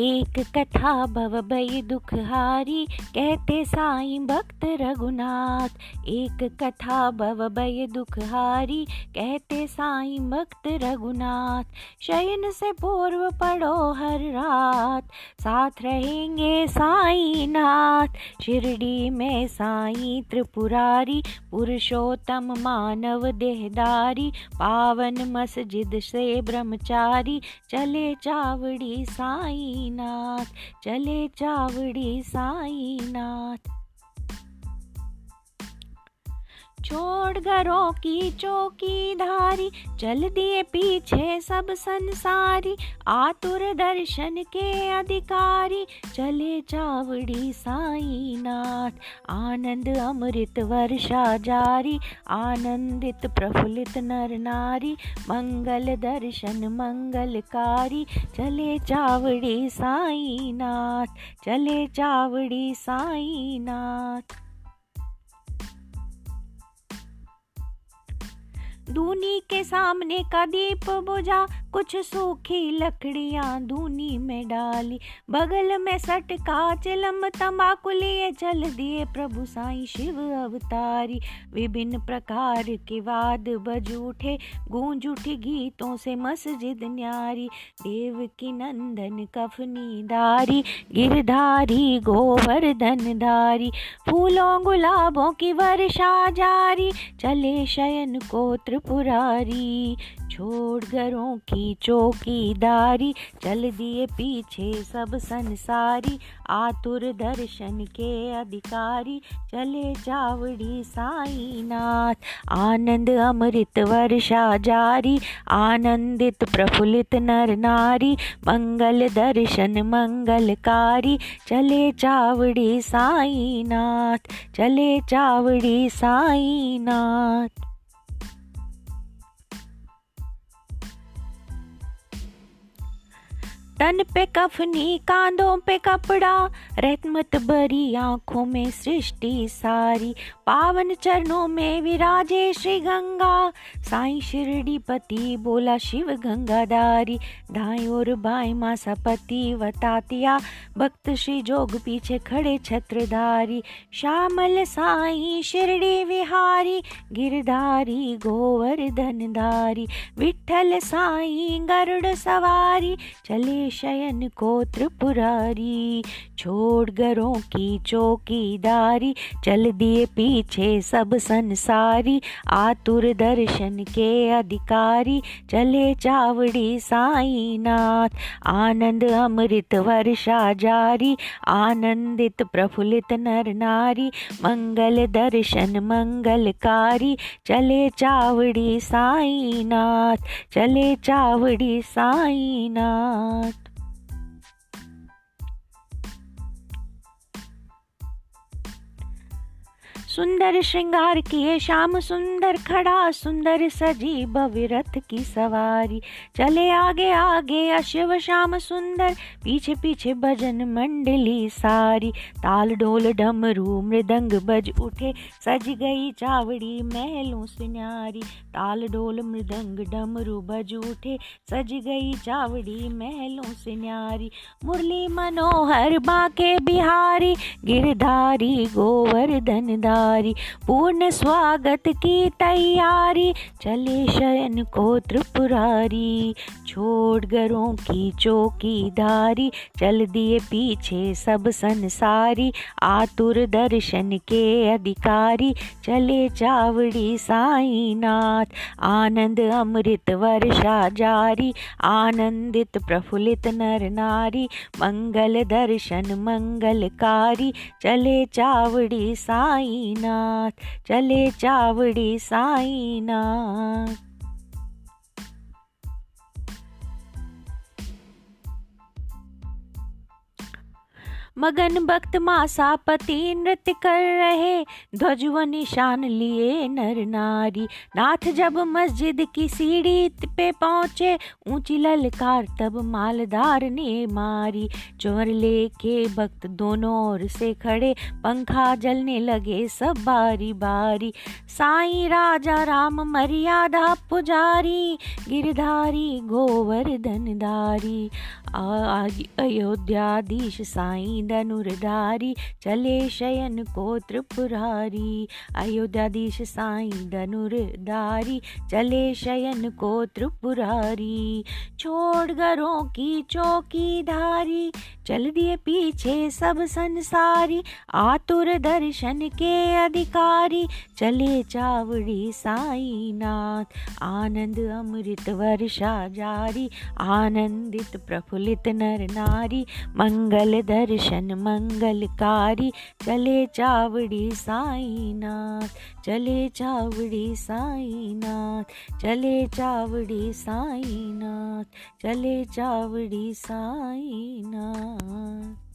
एक कथा भव भई दुख हारी, कहते साईं भक्त रघुनाथ। एक कथा भव भई दुख हारी, कहते साईं भक्त रघुनाथ। शयन से पूर्व पढ़ो हर रात, साथ रहेंगे साई नाथ। शिरडी में साई त्रिपुरारी, पुरुषोत्तम मानव देहदारी। पावन मस्जिद से ब्रह्मचारी, चले चावड़ी साईं साईनाथ चले चावड़ी साईनाथ। छोड़ घरों की चौकीदारी चल दिए पीछे सब संसारी। आतुर दर्शन के अधिकारी, चले चावड़ी साईनाथ आनंद अमृत वर्षा जारी, आनंदित प्रफुल्लित नर नारी। मंगल दर्शन मंगलकारी, चले चावड़ी साईनाथ चले चावड़ी साईनाथ दूनी के सामने का दीप बुझा, कुछ सूखी लकड़ियाँ दूनी में डाली। बगल में सटका चिलम तंबाकू लिए चल दिए प्रभु साईं शिव अवतारी। विभिन्न प्रकार के वाद बज उठे, गूंज उठी गीतों से मस्जिद न्यारी। देव की नंदन कफनी दारी गिरधारी गोवर्धन धारी। फूलों गुलाबों की वर्षा जारी, चले शयन को त्रिपुरारी छोड़ घरों की चौकीदारी, चल दिए पीछे सब संसारी, आतुर दर्शन के अधिकारी, चले चावड़ी साईनाथ, आनंद अमृत वर्षा जारी, आनंदित प्रफुल्लित नर नारी, मंगल दर्शन मंगलकारी, चले चावड़ी साईनाथ, चले चावड़ी साईनाथ। तन पे कफनी, कांधों पे कपड़ा। रहमत बरी आँखों में सृष्टि सारी। पावन चरणों में विराजे श्री गंगा। साई शिरडी पति बोला, शिव गंगाधारी दाई और बाई माँ सपति वतातिया। भक्त श्री जोग पीछे खड़े छत्रधारी। श्यामल साई शिरडी विहारी। गिरधारी गोवर्धन धारी विठल साई गरुड़ सवारी। चले शयन को त्रिपुरारी छोड़ घरों की चौकीदारी, चल दिए पीछे सब संसारी, आतुर दर्शन के अधिकारी, चले चावड़ी साईनाथ, आनंद अमृत वर्षा जारी, आनंदित प्रफुल्लित नर नारी, मंगल दर्शन मंगलकारी, चले चावड़ी साईनाथ, चले चावड़ी साईनाथ। सुंदर श्रृंगार किए, श्याम सुंदर खड़ा, सुंदर सजी भविरथ की सवारी। चले आगे आगे, अशिव श्याम सुंदर, पीछे पीछे भजन मंडली सारी। ताल ढोल डमरू मृदंग बज उठे, सज गई चावड़ी महलों सुनारी ताल ढोल मृदंग डमरू बज उठे, सज गई चावड़ी महलों सुनारी मुरली मनोहर बाके बिहारी, गिरधारी गोवर्धन दा तैयारी, पूर्ण स्वागत की तैयारी। चले शयन को त्रिपुरारी, छोड़ घरों की चौकीदारी। चल दिए पीछे सब संसारी, आतुर दर्शन के अधिकारी। चले चावड़ी साईनाथ, आनंद अमृत वर्षा जारी। आनंदित प्रफुल्लित नर नारी, मंगल दर्शन मंगलकारी। चले चावड़ी साई साईनाथ चले चावड़ी साईनाथ। मगन भक्त मासापति नृत्य कर रहे। ध्वज व निशान लिए नर नारी। नाथ जब मस्जिद की सीढ़ी पे पहुँचे, ऊँची ललकार तब मालदार ने मारी। चोर लेके भक्त दोनों ओर से खड़े, पंखा जलने लगे सब बारी बारी। साईं राजा राम मर्यादा पुजारी, गिरधारी गोवर्धनधारी अयोध्याधीश साईं धनुर्धारी चले शयन को त्रिपुरारी अयोध्याधीश साईं धनुर्धारी चले शयन को त्रिपुरारी छोड़ घरों की चौकीधारी चल दिए पीछे सब संसारी आतुर दर्शन के अधिकारी चले चावड़ी साई नाथ आनंद अमृत वर्षा जारी आनंदित प्रफुल्लित नर नारी मंगल दर्शन मंगलकारी, चले चावड़ी साई नाथ चले चावड़ी साई नाथ चले चावड़ी साई नाथ चले चावड़ी साई नाथ